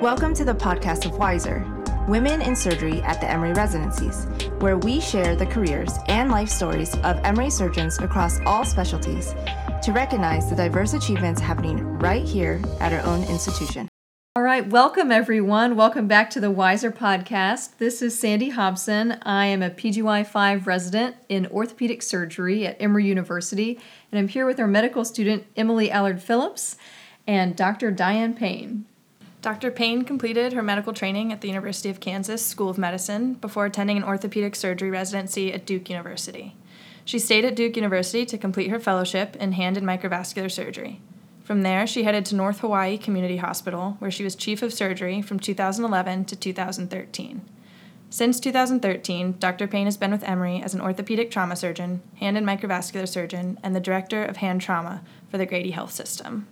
Welcome to the podcast of Wiser, Women in Surgery at the Emory Residencies, where we share the careers and life stories of Emory surgeons across all specialties to recognize the diverse achievements happening right here at our own institution. All right, welcome everyone. Welcome back to the Wiser podcast. This is Sandy Hobson. I am a PGY 5 resident in orthopedic surgery at Emory University, and I'm here with our medical student Emily Allard Phillips and Dr. Diane Payne. Dr. Payne completed her medical training at the University of Kansas School of Medicine before attending an orthopedic surgery residency at Duke University. She stayed at Duke University to complete her fellowship in hand and microvascular surgery. From there, she headed to North Hawaii Community Hospital, where she was chief of surgery from 2011 to 2013. Since 2013, Dr. Payne has been with Emory as an orthopedic trauma surgeon, hand and microvascular surgeon, and the director of hand trauma for the Grady Health System.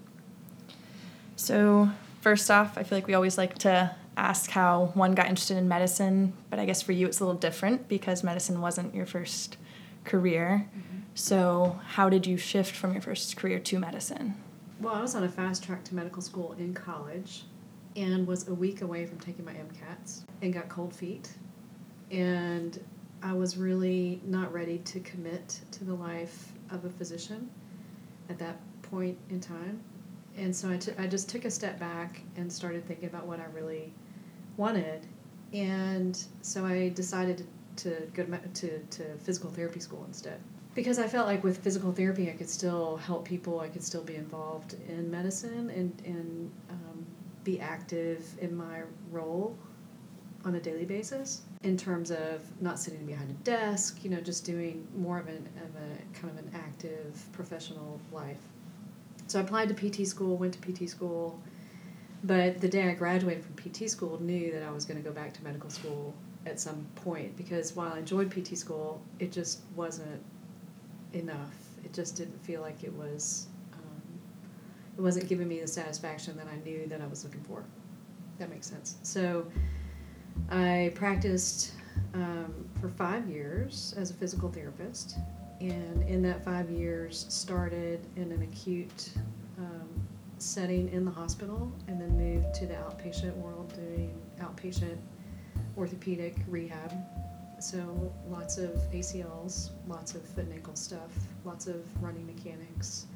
So, first off, I feel like we always like to ask how one got interested in medicine, but I guess for you it's a little different because medicine wasn't your first career. Mm-hmm. So, how did you shift from your first career to medicine? Well, I was on a fast track to medical school in college and was a week away from taking my MCATs and got cold feet. And I was really not ready to commit to the life of a physician at that point in time. And so I, t- I just took a step back and started thinking about what I really wanted. And so I decided to, go to, to, to physical therapy school instead because I felt like with physical therapy, I could still help people. I could still be involved in medicine and and um, be active in my role on a daily basis in terms of not sitting behind a desk. You know, just doing more of an of a kind of an active professional life. So I applied to PT school, went to PT school, but the day I graduated from PT school, knew that I was going to go back to medical school at some point because while I enjoyed PT school, it just wasn't enough. It just didn't feel like it was. Um, it wasn't giving me the satisfaction that I knew that I was looking for. That makes sense. So, I practiced um, for five years as a physical therapist, and in that five years, started in an acute um, setting in the hospital, and then moved to the outpatient world doing outpatient orthopedic rehab so lots of ACLs, lots of foot and ankle stuff, lots of running mechanics,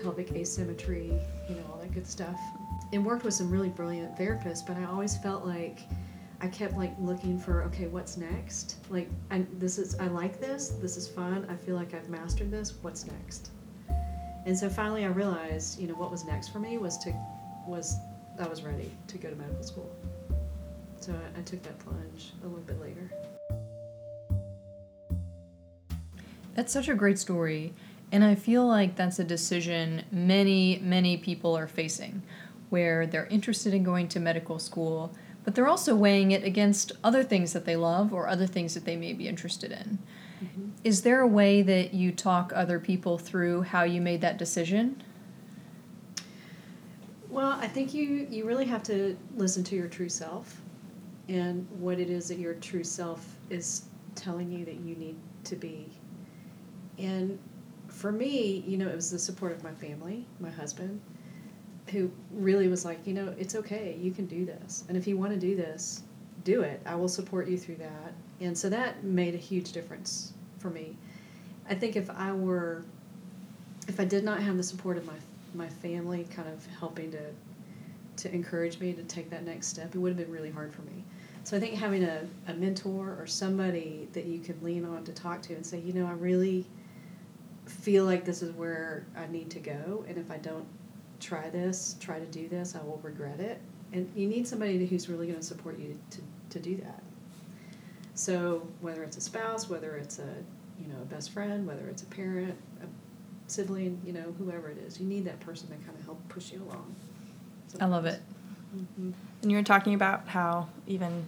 pelvic asymmetry, you know, all that good stuff. And worked with some really brilliant therapists, but I always felt like I kept like looking for okay, what's next? Like I, this is I like this. This is fun. I feel like I've mastered this. What's next? And so finally, I realized, you know, what was next for me was to was I was ready to go to medical school. So I, I took that plunge a little bit later. That's such a great story. And I feel like that's a decision many, many people are facing where they're interested in going to medical school, but they're also weighing it against other things that they love or other things that they may be interested in. Mm-hmm. Is there a way that you talk other people through how you made that decision? Well, I think you, you really have to listen to your true self and what it is that your true self is telling you that you need to be and for me, you know, it was the support of my family, my husband, who really was like, you know, it's okay, you can do this. And if you want to do this, do it. I will support you through that. And so that made a huge difference for me. I think if I were, if I did not have the support of my my family kind of helping to to encourage me to take that next step, it would have been really hard for me. So I think having a, a mentor or somebody that you can lean on to talk to and say, you know, I really feel like this is where I need to go, and if I don't try this, try to do this, I will regret it. And you need somebody who's really going to support you to, to do that. So whether it's a spouse, whether it's a you know a best friend, whether it's a parent, a sibling, you know whoever it is, you need that person to kind of help push you along. Sometimes. I love it. Mm-hmm. And you were talking about how even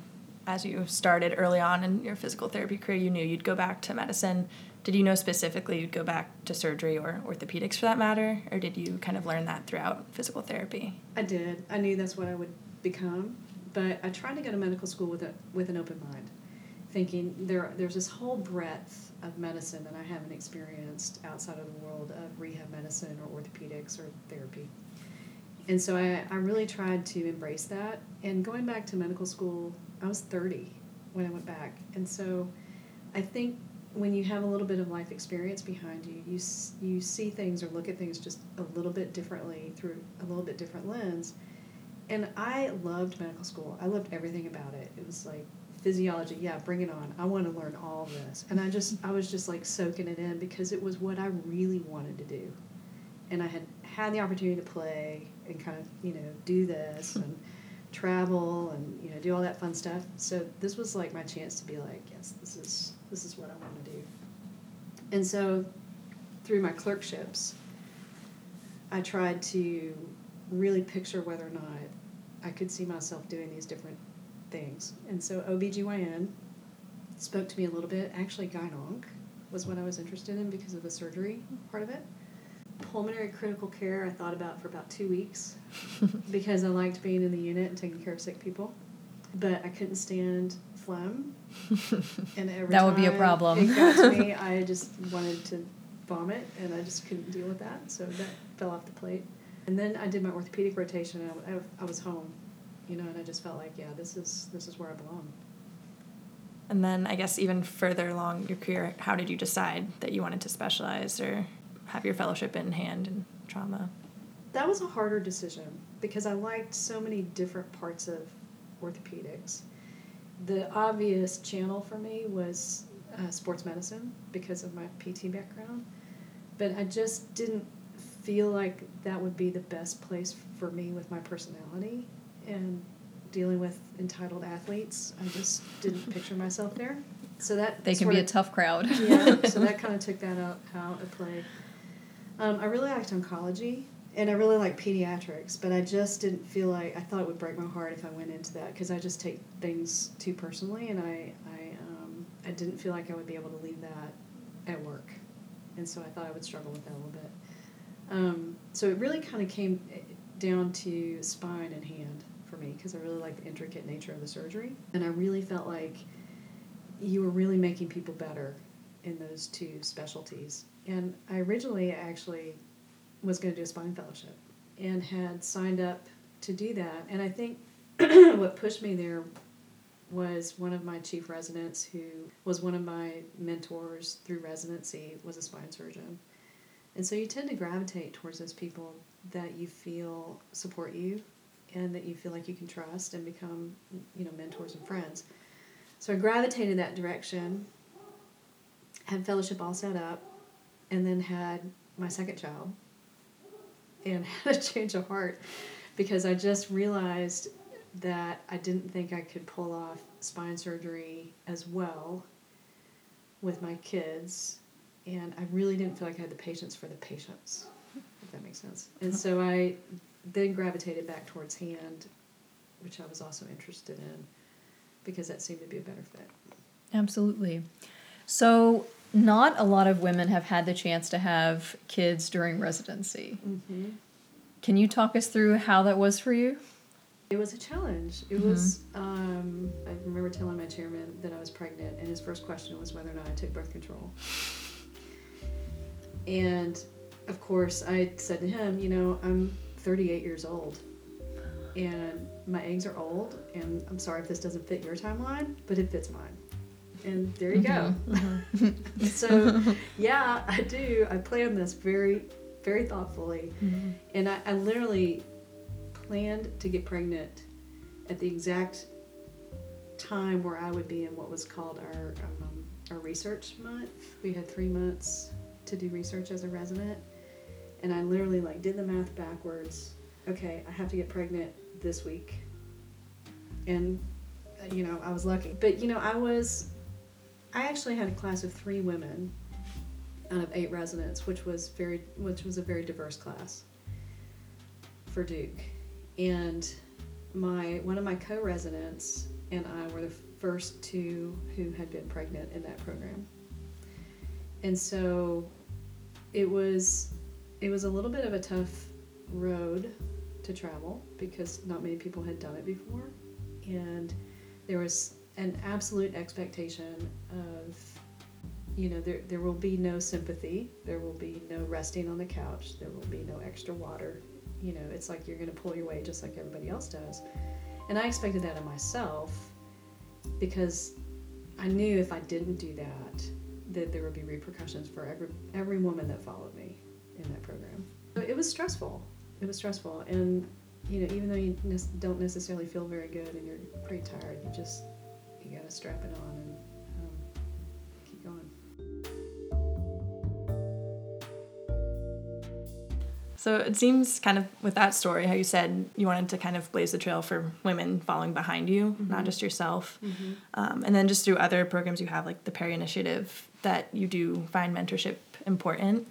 as you started early on in your physical therapy career, you knew you'd go back to medicine did you know specifically you'd go back to surgery or orthopedics for that matter, or did you kind of learn that throughout physical therapy? I did. I knew that's what I would become, but I tried to go to medical school with a with an open mind, thinking there there's this whole breadth of medicine that I haven't experienced outside of the world of rehab medicine or orthopedics or therapy. And so I, I really tried to embrace that. And going back to medical school, I was 30 when I went back. And so I think when you have a little bit of life experience behind you, you, you see things or look at things just a little bit differently through a little bit different lens. And I loved medical school. I loved everything about it. It was like physiology, yeah, bring it on. I want to learn all this. And I just I was just like soaking it in because it was what I really wanted to do. And I had had the opportunity to play and kind of, you know, do this and travel and, you know, do all that fun stuff. So this was like my chance to be like, yes, this is this is what I want to do. And so through my clerkships, I tried to really picture whether or not I could see myself doing these different things. And so OBGYN spoke to me a little bit. Actually, gyn was what I was interested in because of the surgery part of it. Pulmonary critical care, I thought about for about two weeks because I liked being in the unit and taking care of sick people. But I couldn't stand phlegm. And every that would be a problem. it got to me, I just wanted to vomit and I just couldn't deal with that. So that fell off the plate. And then I did my orthopedic rotation and I, I, I was home you know, and I just felt like, yeah, this is this is where I belong. And then I guess even further along your career, how did you decide that you wanted to specialize or have your fellowship in hand in trauma? That was a harder decision because I liked so many different parts of orthopedics. The obvious channel for me was uh, sports medicine because of my PT background, but I just didn't feel like that would be the best place for me with my personality and dealing with entitled athletes. I just didn't picture myself there. So that they can be of, a tough crowd. yeah. So that kind of took that out out of play. Um, I really liked oncology and I really like pediatrics, but I just didn't feel like I thought it would break my heart if I went into that because I just take things too personally, and I I um, I didn't feel like I would be able to leave that at work, and so I thought I would struggle with that a little bit. Um, so it really kind of came eh, down to spine and hand for me because I really like the intricate nature of the surgery. And I really felt like you were really making people better in those two specialties. And I originally actually was going to do a spine fellowship and had signed up to do that. And I think what pushed me there was one of my chief residents who was one of my mentors through residency was a spine surgeon. And so you tend to gravitate towards those people that you feel support you and that you feel like you can trust and become, you know, mentors and friends. So I gravitated that direction, had fellowship all set up, and then had my second child and had a change of heart because I just realized that I didn't think I could pull off spine surgery as well with my kids and I really didn't feel like I had the patience for the patients if that makes sense. And so I then gravitated back towards hand, which I was also interested in because that seemed to be a better fit. Absolutely. So, not a lot of women have had the chance to have kids during residency. Mm-hmm. Can you talk us through how that was for you? It was a challenge. It mm-hmm. was, um, I remember telling my chairman that I was pregnant, and his first question was whether or not I took birth control. And of course, I said to him, you know, I'm 38 years old and my eggs are old and i'm sorry if this doesn't fit your timeline but it fits mine and there you mm-hmm. go mm-hmm. so yeah i do i plan this very very thoughtfully mm-hmm. and I, I, literally planned to get pregnant at the exact time where i would be in what was called our um, our research month we had three months to do research as a resident and I literally like did the math backwards. Okay, I have to get pregnant this week. And uh, you know, I was lucky. But you know, I was I actually had a class of 3 women out of 8 residents, which was very which was a very diverse class for Duke. And my one of my co-residents and I were the first two who had been pregnant in that program. And so it was it was a little bit of a tough road to travel because not many people had done it before. And there was an absolute expectation of, you know, there, there will be no sympathy, there will be no resting on the couch, there will be no extra water. you know, it's like you're going to pull your weight just like everybody else does. And I expected that of myself because I knew if I didn't do that, that there would be repercussions for every every woman that followed me in that program. So it was stressful. It was stressful, and you know, even though you don't necessarily feel very good and you're pretty tired, you just gotta strap it on and um, keep going. So it seems kind of with that story, how you said you wanted to kind of blaze the trail for women following behind you, not just yourself. Um, and then just through other programs you have, like the Perry Initiative, that you do find mentorship important.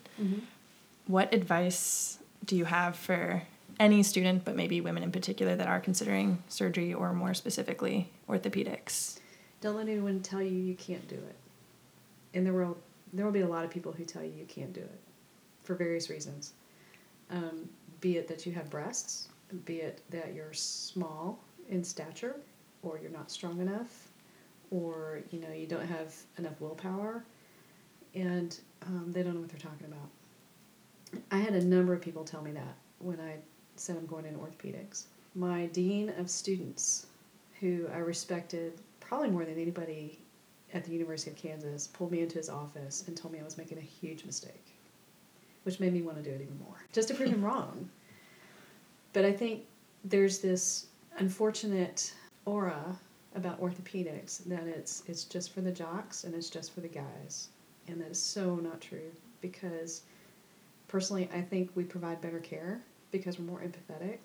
What advice do you have for any student, but maybe women in particular, that are considering surgery or more specifically orthopedics? Don't let anyone tell you you can't do it. In the world, there will be a lot of people who tell you you can't do it for various reasons. Um, be it that you have breasts, be it that you're small in stature, or you're not strong enough, or you know you don't have enough willpower, and um, they don't know what they're talking about. I had a number of people tell me that when I said I'm going into orthopedics. My dean of students, who I respected probably more than anybody at the University of Kansas, pulled me into his office and told me I was making a huge mistake, which made me want to do it even more, just to prove him wrong. But I think there's this unfortunate aura about orthopedics that it's it's just for the jocks and it's just for the guys, and that is so not true because personally I think we provide better care because we're more empathetic,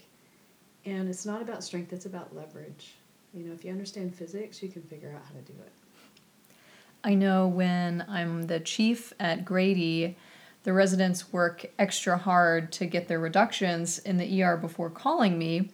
and it's not about strength; it's about leverage. You know, if you understand physics, you can figure out how to do it. I know when I'm the chief at Grady, the residents work extra hard to get their reductions in the ER before calling me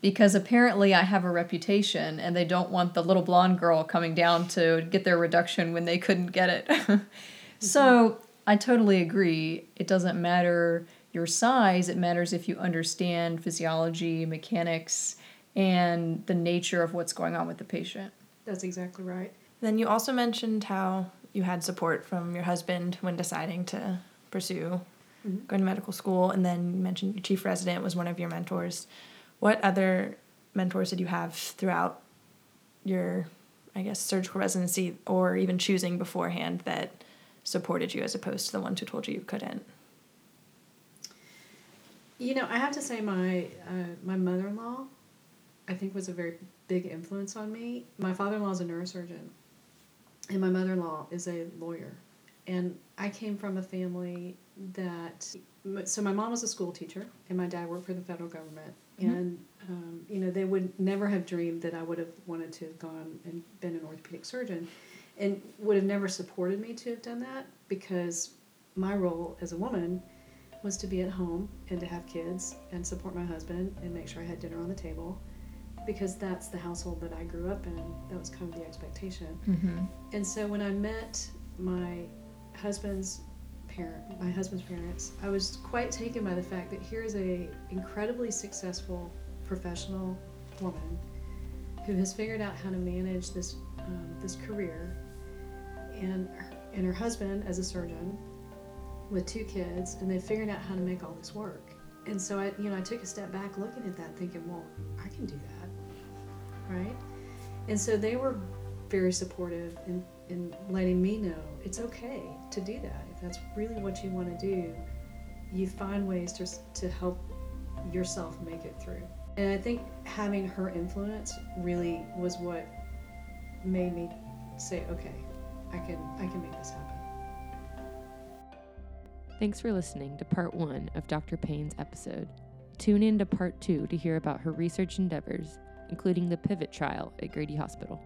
because apparently I have a reputation and they don't want the little blonde girl coming down to get their reduction when they couldn't get it. so I totally agree. It doesn't matter your size, it matters if you understand physiology, mechanics, and the nature of what's going on with the patient. That's exactly right. Then you also mentioned how you had support from your husband when deciding to pursue Mhm. going to medical school, and then you mentioned your chief resident was one of your mentors. What other mentors did you have throughout your, I guess, surgical residency, or even choosing beforehand that supported you as opposed to the ones who told you you couldn't? You know, I have to say my uh, my mother in law, I think, was a very big influence on me. My father in law is a neurosurgeon, and my mother in law is a lawyer, and I came from a family that. So my mom was a school teacher, and my dad worked for the federal government, Mhm. and um, you know they would never have dreamed that I would have wanted to have gone and been an orthopedic surgeon, and would have never supported me to have done that because my role as a woman was to be at home and to have kids and support my husband and make sure I had dinner on the table because that's the household that I grew up in. That was kind of the expectation. Mm-hmm. And so when I met my husband's parent, my husband's parents, I was quite taken by the fact that here is a incredibly successful professional woman who has figured out how to manage this um, this career, and her, and her husband as a surgeon with two kids, and they figured out how to make all this work. And so I, you know, I took a step back looking at that, thinking, well, I can do that, right? And so they were very supportive in, in letting me know it's okay to do that. If that's really what you want to do, you find ways to, to help yourself make it through. And I think having her influence really was what made me say, okay, I can I can make this happen. Thanks for listening to part one of Dr. Payne's episode. Tune in to part two to hear about her research endeavors, including the pivot trial at Grady Hospital.